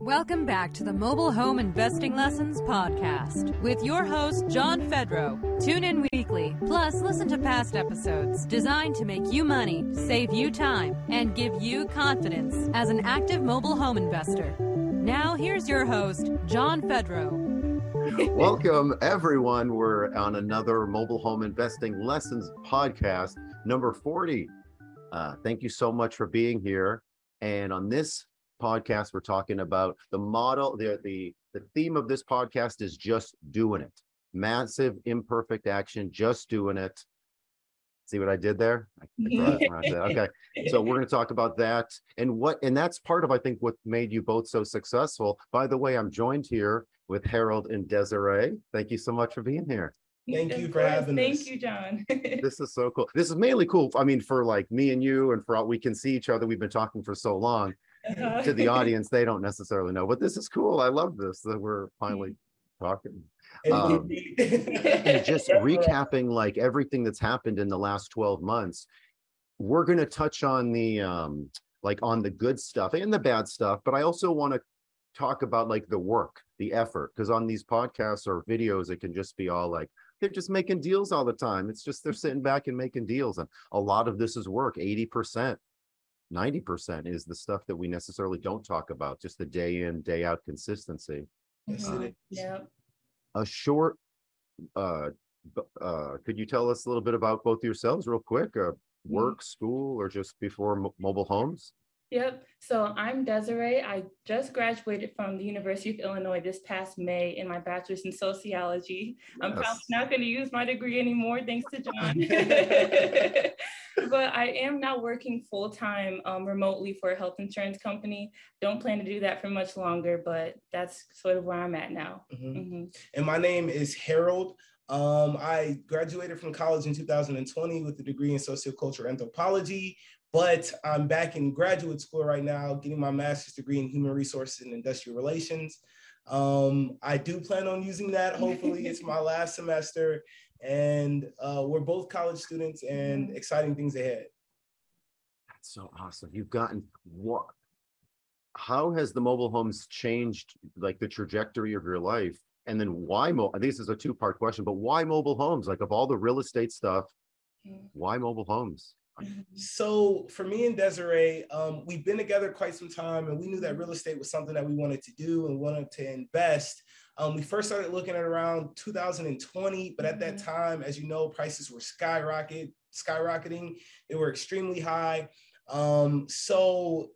Welcome back to the Mobile Home Investing Lessons podcast with your host, John Fedro. Tune in weekly, plus listen to past episodes designed to make you money, save you time, and give you confidence as an active mobile home investor. Now, here's your host, John Fedro. Welcome, everyone. We're on another Mobile Home Investing Lessons podcast, number 40. Uh, thank you so much for being here. And on this podcast, we're talking about the model. The, the, the theme of this podcast is just doing it. Massive, imperfect action, just doing it. See what I did there? okay. So we're going to talk about that and what, and that's part of, I think, what made you both so successful. By the way, I'm joined here with Harold and Desiree. Thank you so much for being here. Thank you for having Thank us. Thank you, John. this is so cool. This is mainly cool. I mean, for like me and you, and for all we can see each other. We've been talking for so long. Uh-huh. to the audience, they don't necessarily know, but this is cool. I love this that we're finally talking. Um, and just recapping like everything that's happened in the last 12 months. We're going to touch on the um, like on the good stuff and the bad stuff, but I also want to talk about like the work, the effort, because on these podcasts or videos, it can just be all like, they're just making deals all the time. It's just they're sitting back and making deals. And a lot of this is work, 80%, 90% is the stuff that we necessarily don't talk about, just the day in, day out consistency. Yes, uh, yeah. A short, uh, uh, could you tell us a little bit about both yourselves, real quick? Uh, work, mm-hmm. school, or just before mobile homes? Yep. So I'm Desiree. I just graduated from the University of Illinois this past May in my bachelor's in sociology. Yes. I'm probably not going to use my degree anymore, thanks to John. but I am now working full time um, remotely for a health insurance company. Don't plan to do that for much longer, but that's sort of where I'm at now. Mm-hmm. Mm-hmm. And my name is Harold. Um, I graduated from college in 2020 with a degree in sociocultural anthropology but I'm back in graduate school right now, getting my master's degree in human resources and industrial relations. Um, I do plan on using that. Hopefully, it's my last semester, and uh, we're both college students, and mm-hmm. exciting things ahead. That's so awesome. You've gotten what? How has the mobile homes changed, like the trajectory of your life? And then why? Mo- this is a two-part question, but why mobile homes? Like of all the real estate stuff, mm. why mobile homes? So for me and Desiree, um, we've been together quite some time, and we knew that real estate was something that we wanted to do and wanted to invest. Um, we first started looking at around 2020, but at that mm-hmm. time, as you know, prices were skyrocket, skyrocketing. They were extremely high. Um, so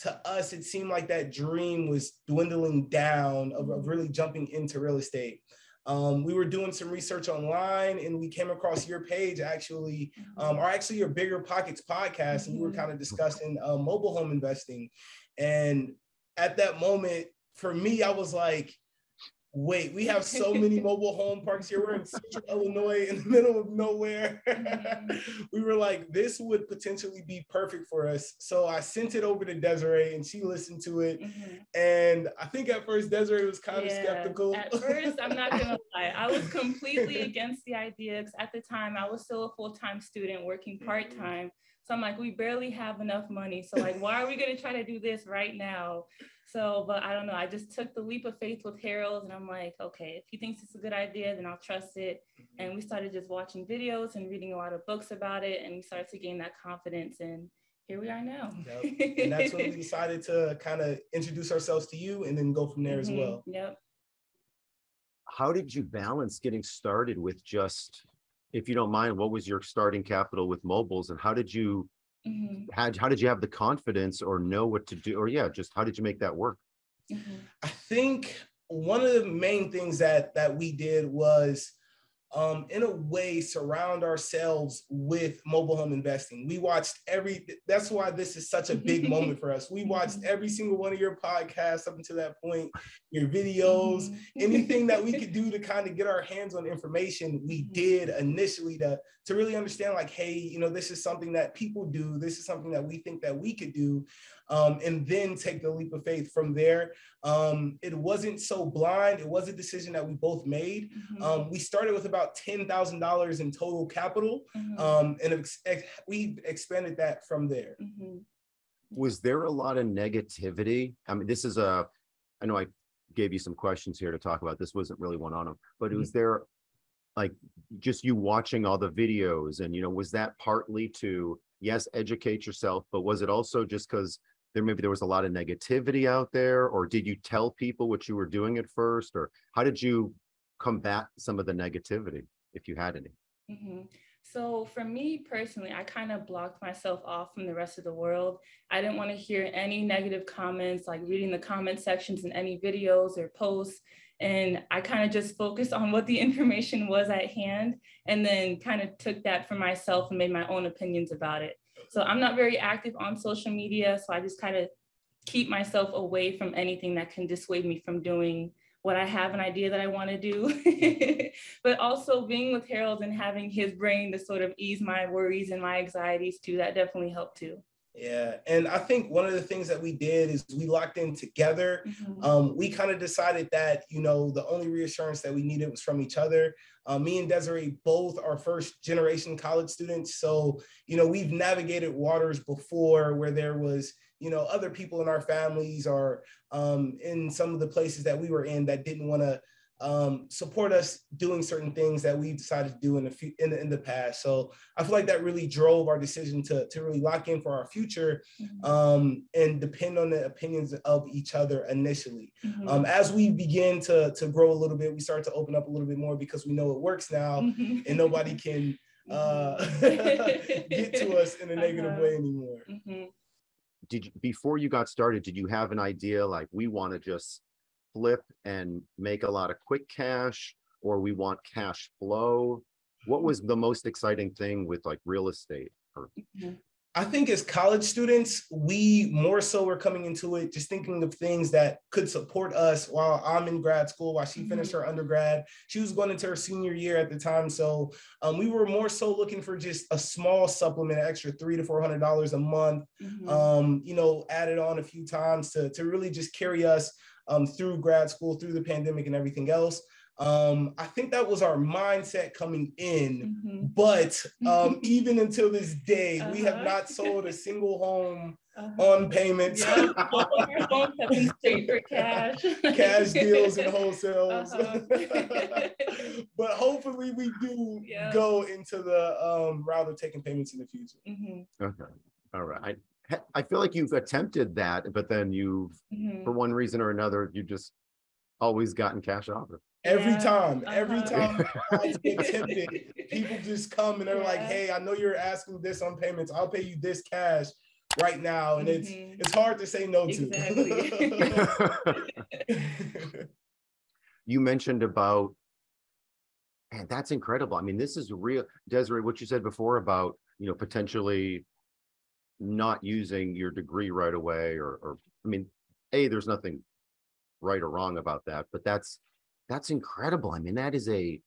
to us, it seemed like that dream was dwindling down of, of really jumping into real estate. Um, we were doing some research online and we came across your page actually, um, or actually your Bigger Pockets podcast, and you were mm-hmm. kind of discussing uh, mobile home investing. And at that moment, for me, I was like, wait, we have so many mobile home parks here. We're in central Illinois in the middle of nowhere. Mm-hmm. we were like, this would potentially be perfect for us. So I sent it over to Desiree and she listened to it. Mm-hmm. And I think at first Desiree was kind yeah. of skeptical. At first, I'm not gonna lie, I was completely against the idea because at the time I was still a full-time student working part-time. So I'm like, we barely have enough money. So like, why are we gonna try to do this right now? So, but I don't know. I just took the leap of faith with Harold and I'm like, okay, if he thinks it's a good idea, then I'll trust it. Mm-hmm. And we started just watching videos and reading a lot of books about it. And we started to gain that confidence. And here we are now. Yep. And that's when we decided to kind of introduce ourselves to you and then go from there mm-hmm. as well. Yep. How did you balance getting started with just, if you don't mind, what was your starting capital with mobiles and how did you Mm-hmm. How, how did you have the confidence or know what to do? Or yeah, just how did you make that work? Mm-hmm. I think one of the main things that that we did was um, in a way surround ourselves with mobile home investing. We watched every, that's why this is such a big moment for us. We watched mm-hmm. every single one of your podcasts up until that point, your videos, mm-hmm. anything that we could do to kind of get our hands on information, we mm-hmm. did initially to, to really understand like, hey, you know, this is something that people do. This is something that we think that we could do um, and then take the leap of faith from there. Um, it wasn't so blind. It was a decision that we both made. Mm-hmm. Um, we started with about ten thousand dollars in total capital, mm-hmm. Um, and ex- ex- we expanded that from there. Mm-hmm. was there a lot of negativity? I mean, this is a, I know I gave you some questions here to talk about. This wasn't really one on them, but Mhm. was there like just you watching all the videos and, you know, was that partly to, yes, educate yourself, but was it also just because there maybe there was a lot of negativity out there? Or did you tell people what you were doing at first? Or how did you combat some of the negativity if you had any? hmm So for me personally, I kind of blocked myself off from the rest of the world. I didn't want to hear any negative comments, like reading the comment sections in any videos or posts. And I kind of just focused on what the information was at hand and then kind of took that for myself and made my own opinions about it. So I'm not very active on social media. So I just kind of keep myself away from anything that can dissuade me from doing what I have an idea that I want to do. but also being with Harold and having his brain to sort of ease my worries and my anxieties too, that definitely helped too. Yeah. And I think one of the things that we did is we locked in together. Mhm. Um, we kind of decided that, you know, the only reassurance that we needed was from each other. Uh, me and Desiree both are first generation college students. So, you know, we've navigated waters before where there was, you know, other people in our families or um, in some of the places that we were in that didn't want to um, support us doing certain things that we decided to do in the, fu- in the in the past. So I feel like that really drove our decision to to really lock in for our future Mhm. um, and depend on the opinions of each other initially. Mhm. Um, as we begin to to grow a little bit, we start to open up a little bit more because we know it works now, Mhm. and nobody can uh, Mhm. get to us in a negative Uh-huh. way anymore. Did you before you got started did you have an idea like we want to just flip and make a lot of quick cash or we want cash flow what mm-hmm. was the most exciting thing with like real estate or mm-hmm. I think as college students, we more so are coming into it just thinking of things that could support us while I'm in grad school, while she finished her undergrad. She was going into her senior year at the time. So um, we were more so looking for just a small supplement, an extra three to four hundred dollars a month, Mhm. um, you know, added on a few times to, to really just carry us um, through grad school, through the pandemic and everything else. Um, I think that was our mindset coming in. Mhm. But um, even until this day, we have Uh-huh. not sold a single home Uh-huh. on payments, Yeah, all of our phones have been straight for cash. cash deals, and wholesales. Uh-huh. but hopefully, we do Yeah. go into the um, route of taking payments in the future. Mhm. okay all right I, I feel like you've attempted that but then you've Mhm. for one reason or another you've just always gotten cash offer Every Yeah, time, every uh-huh. time I get tempted, people just come and they're like, "Hey, I know you're asking this on payments. I'll pay you this cash right now," and it's Mhm. it's hard to say no to. you mentioned about and that's incredible i mean this is real desiree what you said before about you know potentially not using your degree right away or or i mean a there's nothing right or wrong about that but that's that's incredible i mean that is a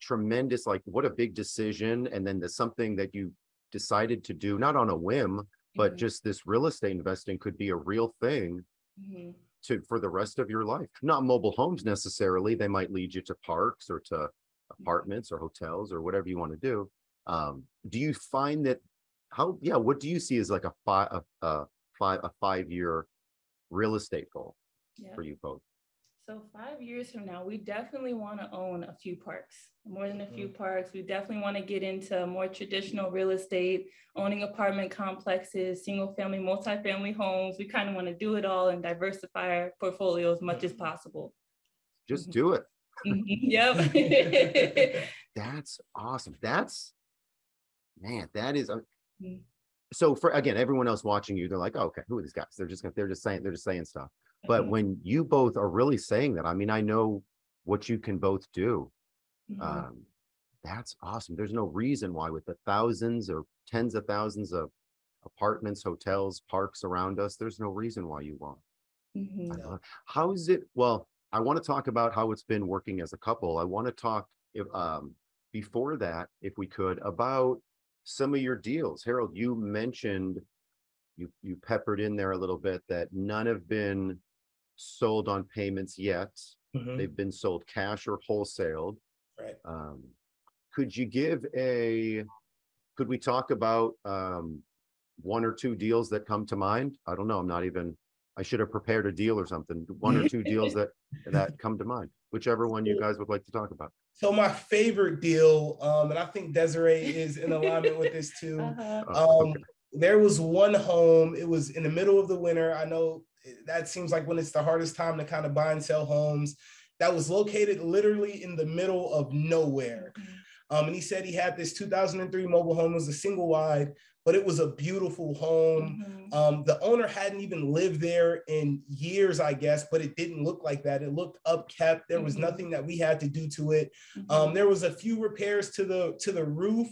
tremendous like what a big decision and then there's something that you decided to do not on a whim but Mhm. just this real estate investing could be a real thing Mhm. to for the rest of your life. Not mobile homes necessarily. They might lead you to parks or to apartments or hotels or whatever you want to do. Um, do you find that how yeah, what do you see as like a five a, a five a five year real estate goal Yeah. for you both? So five years from now, we definitely want to own a few parks, more than a few parks. We definitely want to get into more traditional real estate, owning apartment complexes, single family, multi-family homes. We kind of want to do it all and diversify our portfolio as much as possible. Just Mhm. do it. Yep. That's awesome. That's man, that is Mm. so for again, everyone else watching you, they're like, oh, okay, who are these guys? They're just gonna they're just saying they're just saying stuff. But Mhm. when you both are really saying that, I mean, I know what you can both do. Mhm. Um, that's awesome. There's no reason why, with the thousands or tens of thousands of apartments, hotels, parks around us, there's no reason why you won't. I Mhm. How is it? Well, I want to talk about how it's been working as a couple. I want to talk if um before that, if we could, about some of your deals. Harold, you mentioned you you peppered in there a little bit that none have been sold on payments yet. Mhm. They've been sold cash or wholesaled. Right. Um, could you give a, could we talk about um, one or two deals that come to mind? I don't know. I'm not even, I should have prepared a deal or something. One or two deals that, that come to mind, whichever one you guys would like to talk about. So my favorite deal, um, and I think Desiree is in alignment with this too. Uh-huh. Oh, Um, okay. there was one home. It was in the middle of the winter. I know that seems like when it's the hardest time to kind of buy and sell homes. That was located literally in the middle of nowhere. Um, and he said he had this 2003 mobile home. It was a single wide, but it was a beautiful home. Mhm. Um, the owner hadn't even lived there in years, I guess, but it didn't look like that. It looked upkept. There was Mhm. nothing that we had to do to it. Mhm. Um, there was a few repairs to the to the roof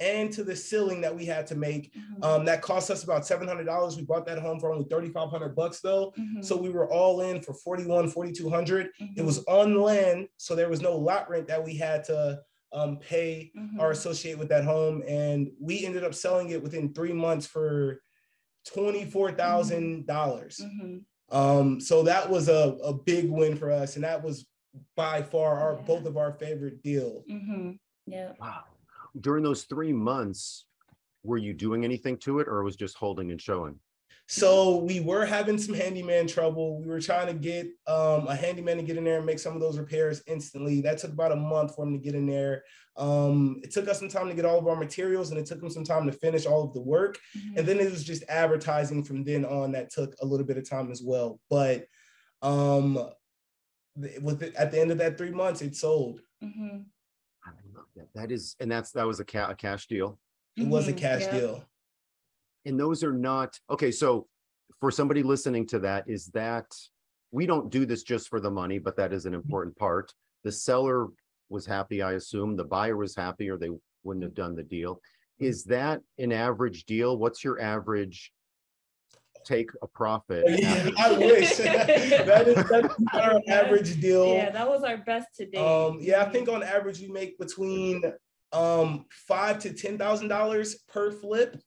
and to the ceiling that we had to make. Mhm. Um, that cost us about seven hundred dollars. We bought that home for only thirty five hundred bucks though. Mhm. So we were all in for 41, 4200. It Mhm. was on land, so there was no lot rent that we had to um, pay Mhm. or associate with that home. And we ended up selling it within three months for twenty-four thousand dollars. Mhm. Um, so that was a, a big win for us, and that was by far our Yeah. both of our favorite deals. Mhm. Yeah. Wow. During those three months, were you doing anything to it or it was just holding and showing? So we were having some handyman trouble. We were trying to get um, a handyman to get in there and make some of those repairs instantly. That took about a month for him to get in there. Um, it took us some time to get all of our materials, and it took him some time to finish all of the work. Mhm. And then it was just advertising from then on that took a little bit of time as well. But um, with it, at the end of that three months, it sold. Mhm. I love that. That is, and that's, that was a ca- a cash deal. It was a Mhm. cash Yeah. deal. And those are not, okay, so for somebody listening to that, is that, we don't do this just for the money, but that is an important part. The seller was happy, I assume, the buyer was happy, or they wouldn't have done the deal. Is that an average deal? What's your average take a profit? Yeah, I wish that is that's not our average deal. Yeah, that was our best to date. Um, yeah, I think on average we make between um five to ten thousand dollars per flip.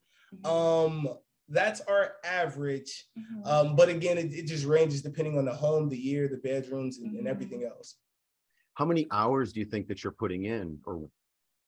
Mhm. Um, that's our average. Mhm. Um, but again, it, it just ranges depending on the home, the year, the bedrooms, and, and Mhm. everything else. How many hours do you think that you're putting in? Or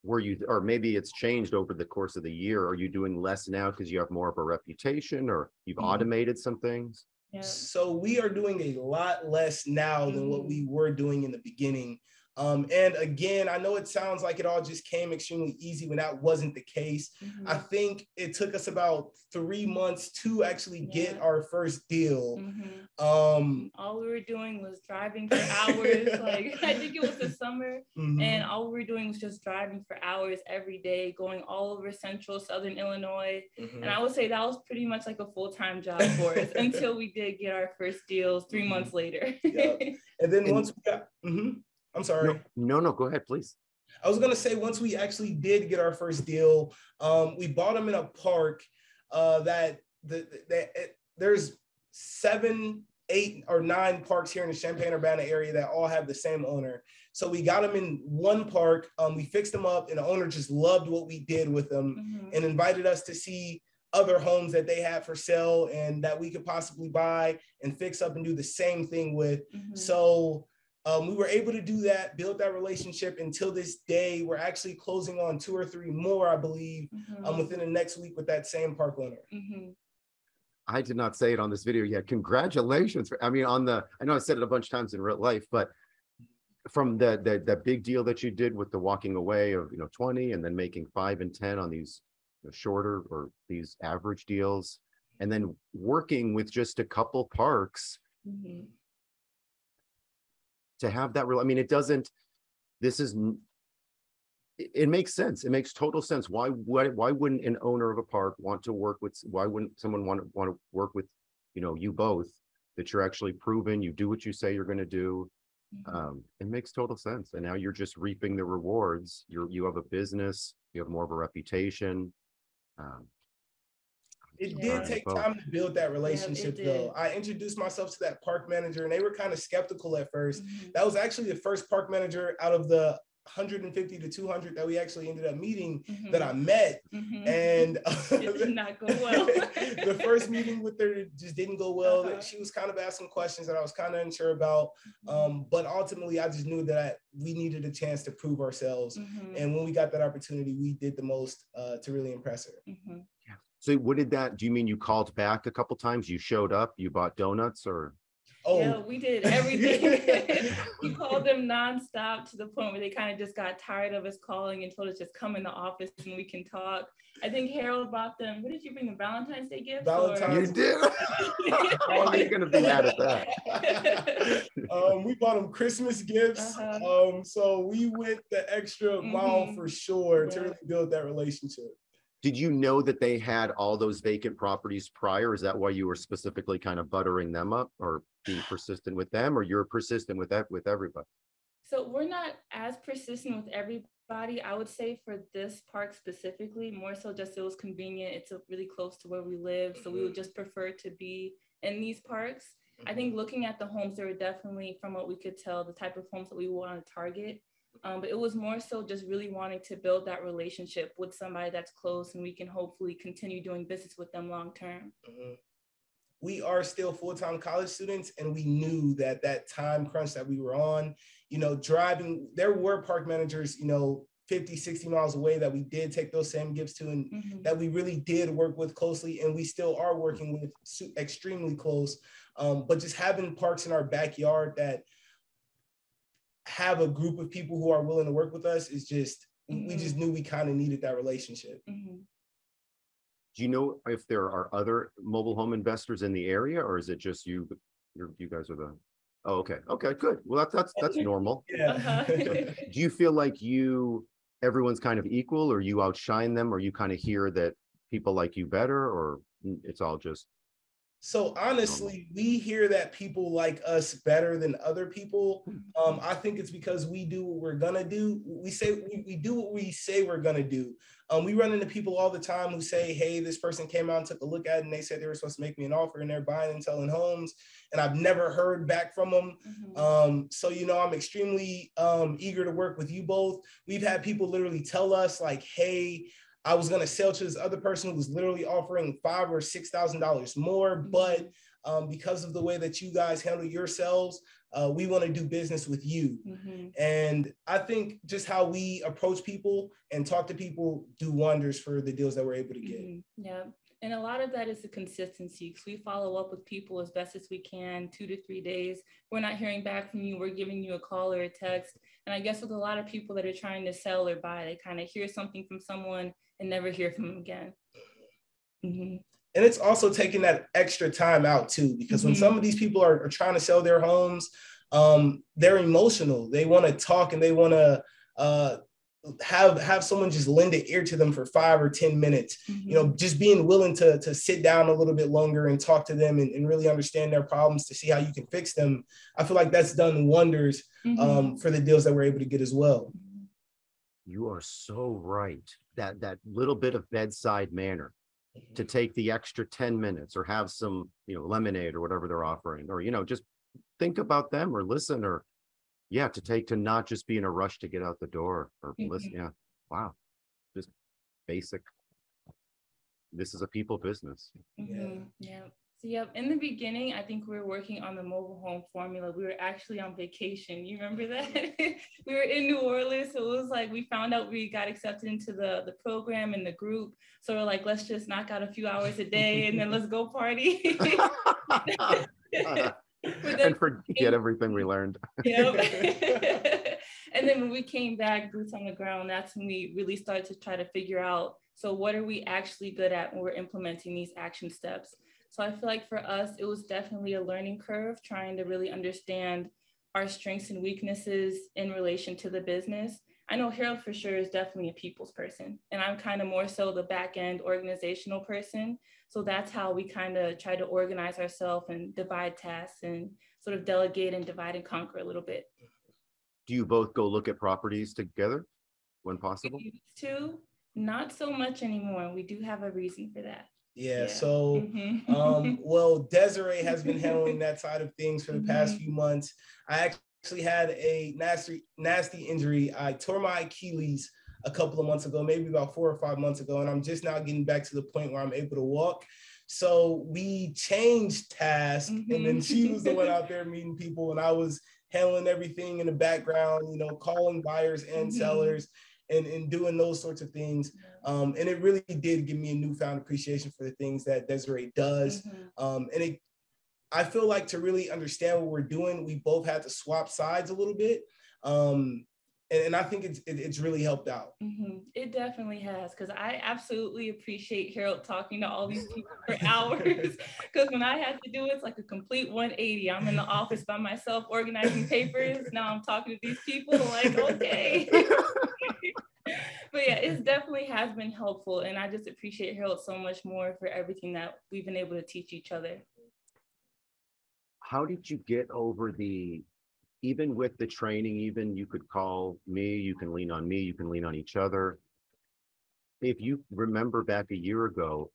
were you, or maybe it's changed over the course of the year? Are you doing less now because you have more of a reputation or you've Mhm. automated some things? Yeah. So we are doing a lot less now than what Mhm. we were doing in the beginning. Um, and again, I know it sounds like it all just came extremely easy when that wasn't the case. Mhm. I think it took us about three months to actually get our first deal. Mhm. Um, All we were doing was driving for hours. like I think it was the summer, mhm. and all we were doing was just driving for hours every day, going all over Central, Southern Illinois. Mhm. And I would say that was pretty much like a full time job for us until we did get our first deals 3 Mhm. months later. Yep. And then once we got, mhm. I'm sorry. No, no, no, go ahead, please. I was gonna say once we actually did get our first deal, um, we bought them in a park uh, that the, that it, there's seven, eight, or nine parks here in the Champaign Urbana area that all have the same owner. So we got them in one park. Um, we fixed them up, and the owner just loved what we did with them Mhm. and invited us to see other homes that they had for sale and that we could possibly buy and fix up and do the same thing with. Mhm. So um, we were able to do that, build that relationship until this day. We're actually closing on two or three more, I believe, Mhm. um, within the next week with that same park owner. Mhm. I did not say it on this video yet. Congratulations. I mean, on the, I know I said it a bunch of times in real life, but from the, the, that big deal that you did with the walking away of, you know, 20 and then making five and 10 on these you know, shorter or these average deals, and then working with just a couple parks Mhm. To have that real, I mean, it doesn't, this is, it, it makes sense. It makes total sense. Why, why, why wouldn't an owner of a park want to work with, why wouldn't someone want to, want to work with, you know, you both? That you're actually proven, you do what you say you're gonna do. Mhm. Um, it makes total sense. And now you're just reaping the rewards. You're, you have a business, you have more of a reputation. Um, It Yeah. did Alright, take well. time to build that relationship, did. though. I introduced myself to that park manager, and they were kind of skeptical at first. Mhm. That was actually the first park manager out of the 150 to 200 that we actually ended up meeting that I met. Mhm. And it did not go well. the first meeting with her just didn't go well. Uh-huh. She was kind of asking questions that I was kind of unsure about. Um, but ultimately, I just knew that I, we needed a chance to prove ourselves. Mhm. And when we got that opportunity, we did the most uh, to really impress her. Mhm. So what did that, do you mean you called back a couple times? You showed up, you bought donuts or? Oh, Yeah, we did everything. we called them nonstop to the point where they kind of just got tired of us calling and told us just come in the office and we can talk. I think Harold bought them. What did you bring? The Valentine's Day gifts? or- You Valentine's- did? How are you gonna be mad at that? um, we bought them Christmas gifts. Uh-huh. Um, so we went the extra mile Mhm. for sure to really build that relationship. Did you know that they had all those vacant properties prior? Is that why you were specifically kind of buttering them up or being persistent with them or you're persistent with that, with everybody? So we're not as persistent with everybody. I would say for this park specifically, more so just it was convenient. It's really close to where we live. So we would mm-hmm. just prefer to be in these parks. I think mm-hmm. looking at the homes, there were definitely, from what we could tell, the type of homes that we want to target. Um, but it was more so just really wanting to build that relationship with somebody that's close and we can hopefully continue doing business with them long term. Mhm. We are still full-time college students, and we knew that that time crunch that we were on, you know, driving, there were park managers, you know, 50, 60 miles away that we did take those same gifts to, and Mhm. that we really did work with closely, and we still are working with extremely close. Um, but just having parks in our backyard that have a group of people who are willing to work with us is just, we Mhm. just knew we kind of needed that relationship. Mhm. Do you know if there are other mobile home investors in the area or is it just you? You're, you guys are the, oh, okay, okay, good. Well, that's, that's, that's normal. Yeah. Uh-huh. Do you feel like you, everyone's kind of equal or you outshine them or you kind of hear that people like you better or it's all just, So honestly, we hear that people like us better than other people. Um, I think it's because we do what we're gonna do. We say we, we do what we say we're gonna do. Um, we run into people all the time who say, "Hey, this person came out and took a look at it, and they said they were supposed to make me an offer, and they're buying and selling homes, and I've never heard back from them." Mhm. Um, so you know, I'm extremely um, eager to work with you both. We've had people literally tell us like, "Hey, I was gonna sell to this other person who was literally offering five or six thousand dollars more, but um, because of the way that you guys handle yourselves, uh, we want to do business with you." Mhm. And I think just how we approach people and talk to people do wonders for the deals that we're able to get. Mhm. Yeah. And a lot of that is the consistency because we follow up with people as best as we can, two to three days. We're not hearing back from you. We're giving you a call or a text. And I guess with a lot of people that are trying to sell or buy, they kind of hear something from someone and never hear from them again. Mhm. and it's also taking that extra time out too because when Mhm. some of these people are, are trying to sell their homes um, they're emotional they want to talk and they want to uh, have have someone just lend an ear to them for five or ten minutes you know just being willing to to sit down a little bit longer and talk to them and, and really understand their problems to see how you can fix them i feel like that's done wonders Mhm. um, for the deals that we're able to get as well you are so right. That, that little bit of bedside manner to take the extra ten minutes or have some, you know, lemonade or whatever they're offering, or, you know, just think about them or listen or, yeah, to take to not just be in a rush to get out the door or listen. Yeah. Wow. Just basic. This is a people business. Mhm. Yeah. So, yep. In the beginning, I think we were working on the mobile home formula. We were actually on vacation. You remember that? we were in New Orleans. So it was like we found out we got accepted into the, the program and the group. So we're like, let's just knock out a few hours a day and then let's go party. and forget everything we learned. Yep. and then when we came back, boots on the ground, that's when we really started to try to figure out so what are we actually good at when we're implementing these action steps. So I feel like for us, it was definitely a learning curve trying to really understand our strengths and weaknesses in relation to the business. I know Harold for sure is definitely a people's person, and I'm kind of more so the back end organizational person. So that's how we kind of try to organize ourselves and divide tasks and sort of delegate and divide and conquer a little bit. Do you both go look at properties together when possible? We used to, not so much anymore. We do have a reason for that. yeah, Yeah. so Mhm. um, well, Desiree has been handling that side of things for the past Mhm. few months. I actually had a nasty, nasty injury. I tore my Achilles a couple of months ago, maybe about four or five months ago, and I'm just now getting back to the point where I'm able to walk. So we changed tasks, and then she was the one out there meeting people, and I was handling everything in the background, you know, calling buyers and Mhm. sellers. and, and doing those sorts of things. Um, and it really did give me a newfound appreciation for the things that Desiree does. Mm-hmm. Um, and it, I feel like to really understand what we're doing, we both had to swap sides a little bit. Um, and, and I think it's it, it's really helped out. Mm-hmm. It definitely has because I absolutely appreciate Harold talking to all these people for hours. Because when I had to do it, it's like a complete 180. I'm in the office by myself organizing papers. Now I'm talking to these people. Like okay. but yeah, it definitely has been helpful, and I just appreciate Harold so much more for everything that we've been able to teach each other. How did you get over the even with the training, even you could call me, you can lean on me, you can lean on each other. If you remember back a year ago,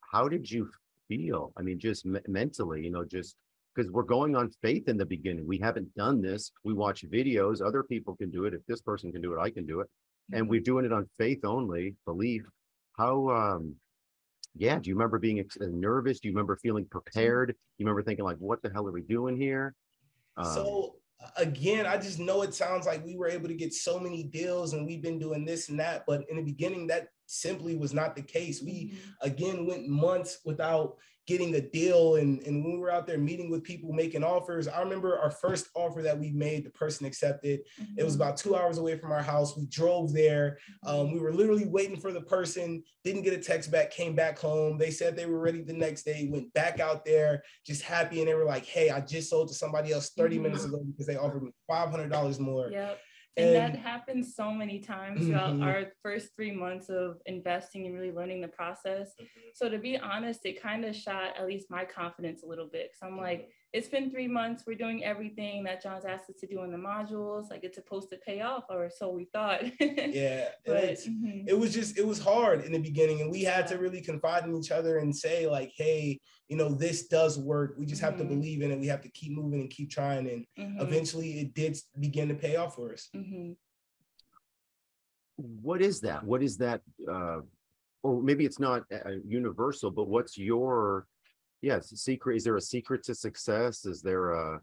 how did you feel? I mean, just me- mentally, you know, just because we're going on faith in the beginning. We haven't done this. We watch videos. Other people can do it. If this person can do it, I can do it. And we're doing it on faith only, belief. How, um, yeah, do you remember being ex- nervous? Do you remember feeling prepared? Do you remember thinking, like, what the hell are we doing here? Um, so again, I just know it sounds like we were able to get so many deals and we've been doing this and that. But in the beginning, that simply was not the case. We mm-hmm. again went months without getting a deal. And, and when we were out there meeting with people making offers, I remember our first offer that we made, the person accepted. Mm-hmm. It was mm-hmm. about two hours away from our house. We drove there. Um, we were literally waiting for the person, didn't get a text back, came back home. They said they were ready the next day, went back out there, just happy. And they were like, hey, I just sold to somebody else 30 mm-hmm. minutes ago because they offered me $500 more. Yep. And, and that happens so many times throughout mm-hmm. our first three months of investing and really learning the process. Mm-hmm. So to be honest, it kind of shot at least my confidence a little bit. So I'm like, it's been three months. We're doing everything that John's asked us to do in the modules. Like it's supposed to pay off, or so we thought. yeah, but mm-hmm. it was just it was hard in the beginning, and we had to really confide in each other and say like, hey, you know, this does work. We just have mm-hmm. to believe in it. We have to keep moving and keep trying, and mm-hmm. eventually it did begin to pay off for us. Mm-hmm. What is that? What is that? Uh, or maybe it's not uh, universal, but what's your yes secret is there a secret to success? Is there a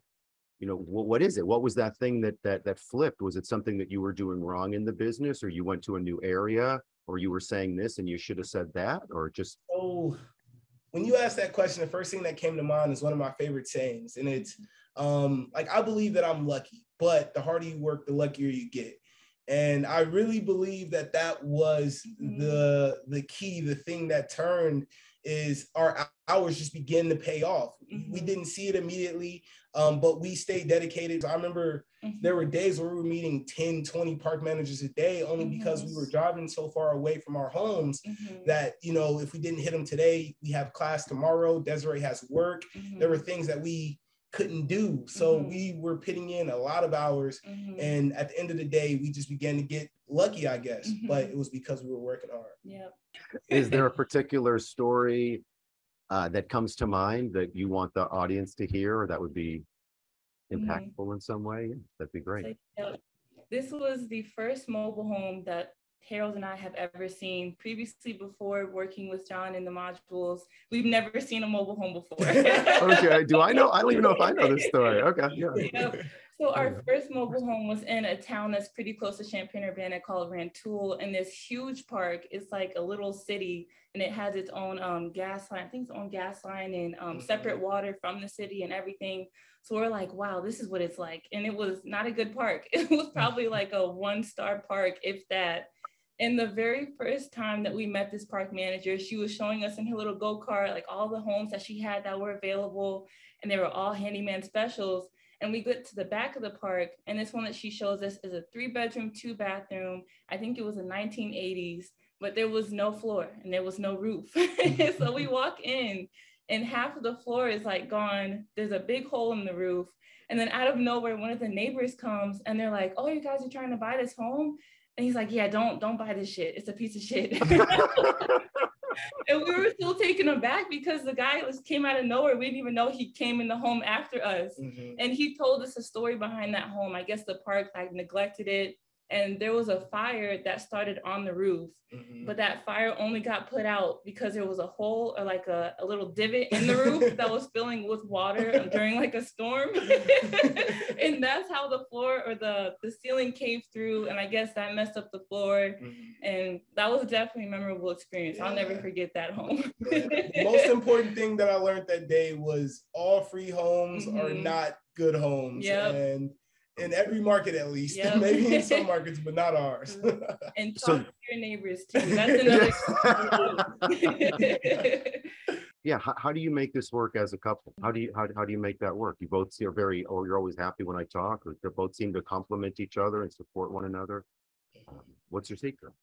you know what, what is it? What was that thing that that that flipped? Was it something that you were doing wrong in the business or you went to a new area or you were saying this and you should have said that or just oh when you ask that question the first thing that came to mind is one of my favorite sayings and it's um like i believe that i'm lucky but the harder you work the luckier you get and i really believe that that was mm-hmm. the the key the thing that turned is our hours just begin to pay off. Mm-hmm. We didn't see it immediately, um, but we stayed dedicated. I remember mm-hmm. there were days where we were meeting 10, 20 park managers a day only mm-hmm. because we were driving so far away from our homes mm-hmm. that, you know, if we didn't hit them today, we have class tomorrow. Desiree has work. Mm-hmm. There were things that we couldn't do. So mm-hmm. we were putting in a lot of hours. Mm-hmm. And at the end of the day, we just began to get lucky, I guess. Mm-hmm. But it was because we were working hard. Yeah. Is there a particular story uh, that comes to mind that you want the audience to hear or that would be mm-hmm. impactful in some way? That'd be great. So, this was the first mobile home that Harold and I have ever seen. Previously, before working with John in the modules, we've never seen a mobile home before. okay. Do I know? I don't even know if I know this story. Okay. Yeah. So our first mobile home was in a town that's pretty close to Champaign-Urbana called Rantoul, and this huge park is like a little city, and it has its own um, gas line. I think its own gas line and um, separate water from the city and everything. So we're like, wow, this is what it's like. And it was not a good park. It was probably like a one-star park, if that. And the very first time that we met this park manager, she was showing us in her little go-kart, like all the homes that she had that were available, and they were all handyman specials. And we get to the back of the park, and this one that she shows us is a three-bedroom, two-bathroom. I think it was the 1980s, but there was no floor and there was no roof. so we walk in, and half of the floor is like gone. There's a big hole in the roof. And then out of nowhere, one of the neighbors comes and they're like, "Oh, you guys are trying to buy this home?" And he's like, yeah, don't don't buy this shit. It's a piece of shit. and we were still taken aback because the guy was came out of nowhere. We didn't even know he came in the home after us. Mm-hmm. And he told us a story behind that home. I guess the park like neglected it and there was a fire that started on the roof Mhm. but that fire only got put out because there was a hole or like a, a little divot in the roof that was filling with water during like a storm and that's how the floor or the the ceiling caved through and i guess that messed up the floor Mhm. and that was definitely a memorable experience i'll never forget that home Yeah. Most important thing that I learned that day was all free homes are Mhm. not good homes. Yep. And in every market at least. Yep. Maybe in some markets, but not ours. and So- talk to your neighbors too. That's another yeah how, how do you make this work as a couple? How do you how, how do you make that work? You both are very oh you're always happy when i talk or they both seem to complement each other and support one another? Um, what's your secret?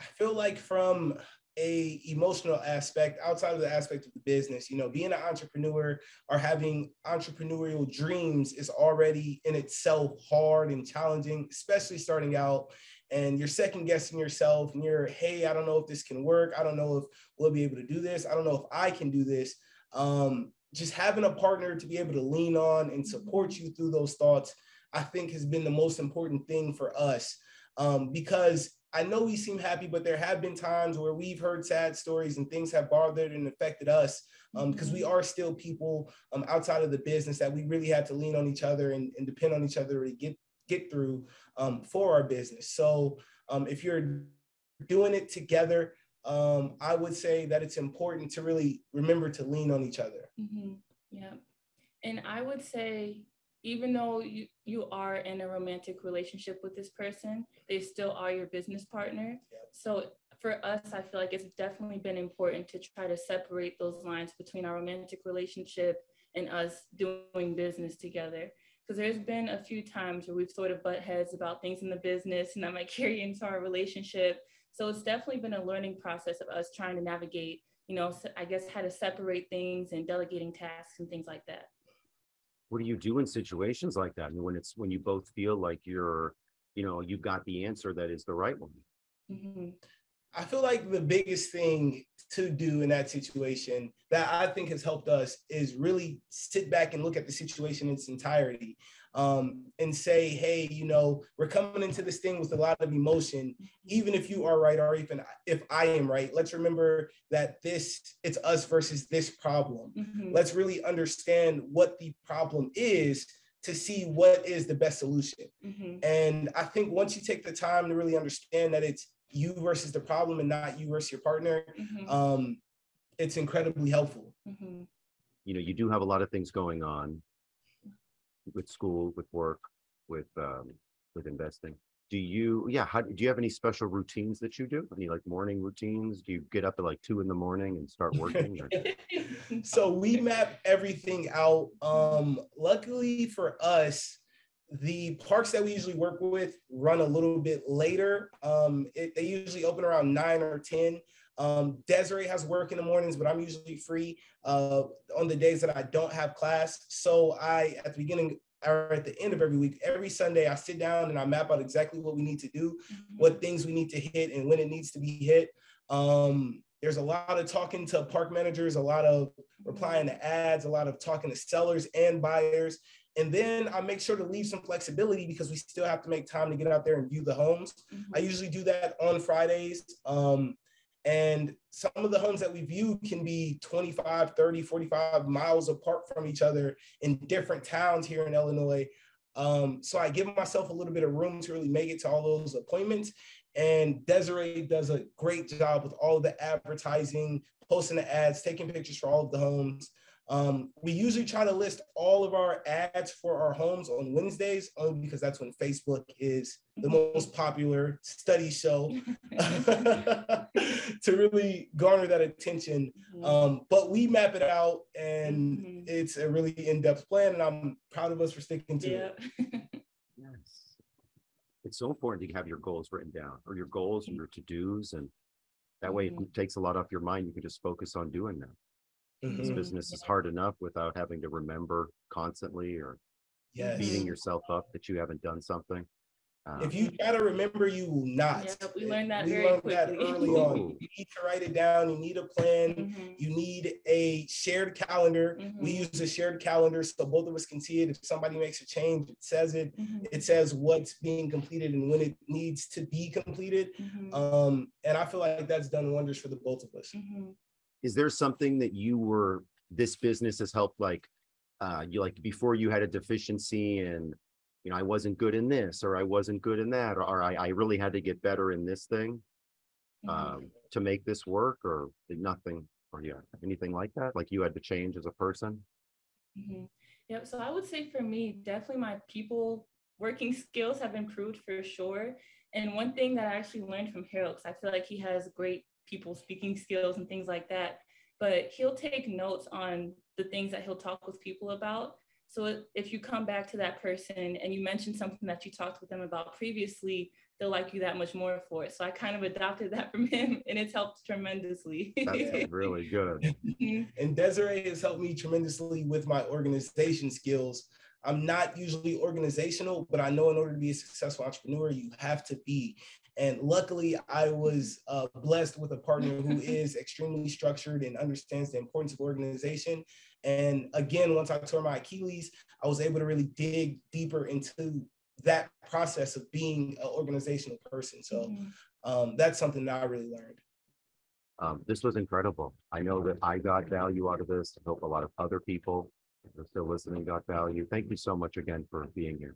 I feel like from a emotional aspect outside of the aspect of the business you know being an entrepreneur or having entrepreneurial dreams is already in itself hard and challenging especially starting out. And you're second guessing yourself and you're hey i don't know if this can work. I don't know if we'll be able to do this. I don't know if i can do this. Um, just having a partner to be able to lean on and support you through those thoughts i think has been the most important thing for us. Um, because I know we seem happy, but there have been times where we've heard sad stories and things have bothered and affected us because we are still people um, outside of the business that we really had to lean on each other and, and depend on each other to get get through um, for our business. So um, if you're doing it together, um, I would say that it's important to really remember to lean on each other. hmm Yeah. And I would say, even though you, you are in a romantic relationship with this person, they still are your business partner. So for us, I feel like it's definitely been important to try to separate those lines between our romantic relationship and us doing business together. Because there's been a few times where we've sort of butt heads about things in the business and that might carry into our relationship. So it's definitely been a learning process of us trying to navigate you know, I guess how to separate things and delegating tasks and things like that. What do you do in situations like that? And when it's when you both feel like you're you know you've got the answer that is the right one. Mhm. I feel like the biggest thing to do in that situation that I think has helped us is really sit back and look at the situation in its entirety um, and say, hey, you know, we're coming into this thing with a lot of emotion. Even if you are right, or even if I am right, let's remember that this it's us versus this problem. Mhm. Let's really understand what the problem is to see what is the best solution. Mhm. And I think once you take the time to really understand that it's you versus the problem and not you versus your partner, Mhm. um, it's incredibly helpful. Mhm. you know you do have a lot of things going on with school with work with um with investing do you yeah how do you have any special routines that you do any like morning routines do you get up at like two in the morning and start working or- So we map everything out. Um, luckily for us, the parks that we usually work with run a little bit later. Um, it, they usually open around nine or 10. Um, Desiree has work in the mornings, but I'm usually free uh, on the days that I don't have class. So I, at the beginning or at the end of every week, every Sunday, I sit down and I map out exactly what we need to do Mhm. what things we need to hit and when it needs to be hit. Um, there's a lot of talking to park managers, a lot of replying to ads, a lot of talking to sellers and buyers. And then I make sure to leave some flexibility because we still have to make time to get out there and view the homes. Mhm. I usually do that on Fridays. Um, and some of the homes that we view can be 25, 30, 45 miles apart from each other in different towns here in Illinois. Um, so I give myself a little bit of room to really make it to all those appointments. And Desiree does a great job with all the advertising, posting the ads, taking pictures for all of the homes. Um, we usually try to list all of our ads for our homes on Wednesdays, only because that's when Facebook is the most popular study show to really garner that attention. Mhm. Um, but we map it out, and Mhm. it's a really in-depth plan, and I'm proud of us for sticking to Yeah. it. yes it's so important to have your goals written down or your goals and your to-dos and that way it takes a lot off your mind you can just focus on doing them this Mhm. business is hard enough without having to remember constantly or Yes. beating yourself up that you haven't done something Um, If you try to remember, you will not. Yep, we learned that we very learned that quickly. early on. You need to write it down. You need a plan. Mhm, You need a shared calendar. We Mhm. use a shared calendar so both of us can see it. If somebody makes a change, it says it. mhm, It says what's being completed and when it needs to be completed. mhm, Um, and I feel like that's done wonders for the both of us. mhm. Is there something that you were this business has helped like uh you like before you had a deficiency and you know i wasn't good in this or i wasn't good in that or, or I, I really had to get better in this thing Mhm. um to make this work or nothing or yeah anything like that like you had to change as a person Mhm. Yep. So I would say for me, definitely my people working skills have improved for sure. And one thing that I actually learned from Harold, because I feel like he has great people speaking skills and things like that, but he'll take notes on the things that he'll talk with people about. So if- if you come back to that person and you mention something that you talked with them about previously, they'll like you that much more for it. So I kind of adopted that from him and it's helped tremendously. that's really good Mhm. And Desiree has helped me tremendously with my organization skills. I'm not usually organizational, but I know in order to be a successful entrepreneur, you have to be. And luckily, I was uh, blessed with a partner who is extremely structured and understands the importance of organization. And again, once I tore my Achilles, I was able to really dig deeper into that process of being an organizational person. So Mhm. um, that's something that I really learned. um this was incredible i know that i got value out of this i hope a lot of other people that are still listening got value thank you so much again for being here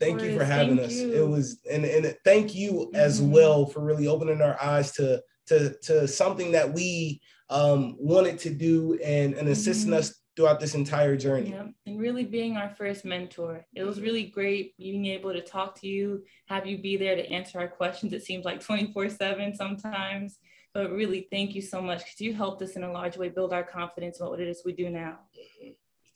Thank you for having us. you. It was and and thank you as Mhm. well for really opening our eyes to to to something that we um wanted to do and and assisting Mhm. us throughout this entire journey. Yeah, and really being our first mentor. It was really great being able to talk to you, have you be there to answer our questions. It seems like 24 7 sometimes. But really, thank you so much because you helped us in a large way build our confidence in what it is we do now.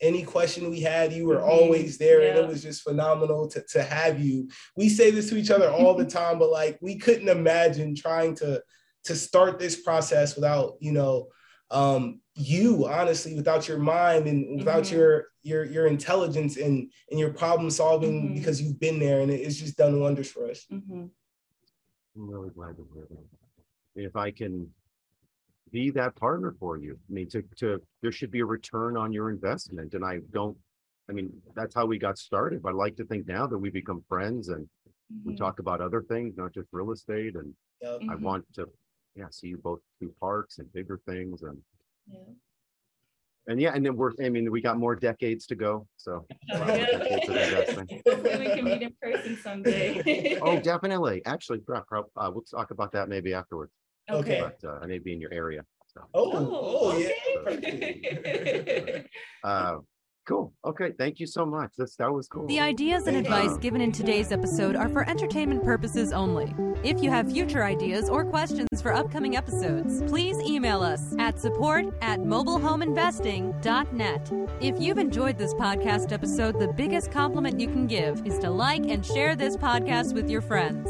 Any question we had, you were Mhm. always there, and it was just phenomenal to to have you. We say this to each other all the time, but like we couldn't imagine trying to to start this process without you know um you honestly without your mind and without Mhm. your your your intelligence and and your problem solving Mhm. because you've been there and it's just done wonders for us Mhm. I'm really glad to hear that. If I can be that partner for you, I mean, to, to, there should be a return on your investment and I don't, I mean, that's how we got started. But I like to think now that we become friends and we Mhm. talk about other things, not just real estate. And Yep. I Mhm. want to, yeah, see you both do parks and bigger things and, Yeah. and yeah, and then we're, I mean, we got more decades to go. So. a lot more Yeah. of. Hopefully, we can meet in person someday. Oh, definitely. Actually, uh, we'll talk about that maybe afterwards, Okay. but uh, I may be in your area. So. oh Oh, oh yeah. Uh, cool. Okay. Thank you so much. This that was cool. The ideas and advice given in today's episode are for entertainment purposes only. If you have future ideas or questions for upcoming episodes, please email us at support at mobilehomeinvesting.net. If you've enjoyed this podcast episode, the biggest compliment you can give is to like and share this podcast with your friends.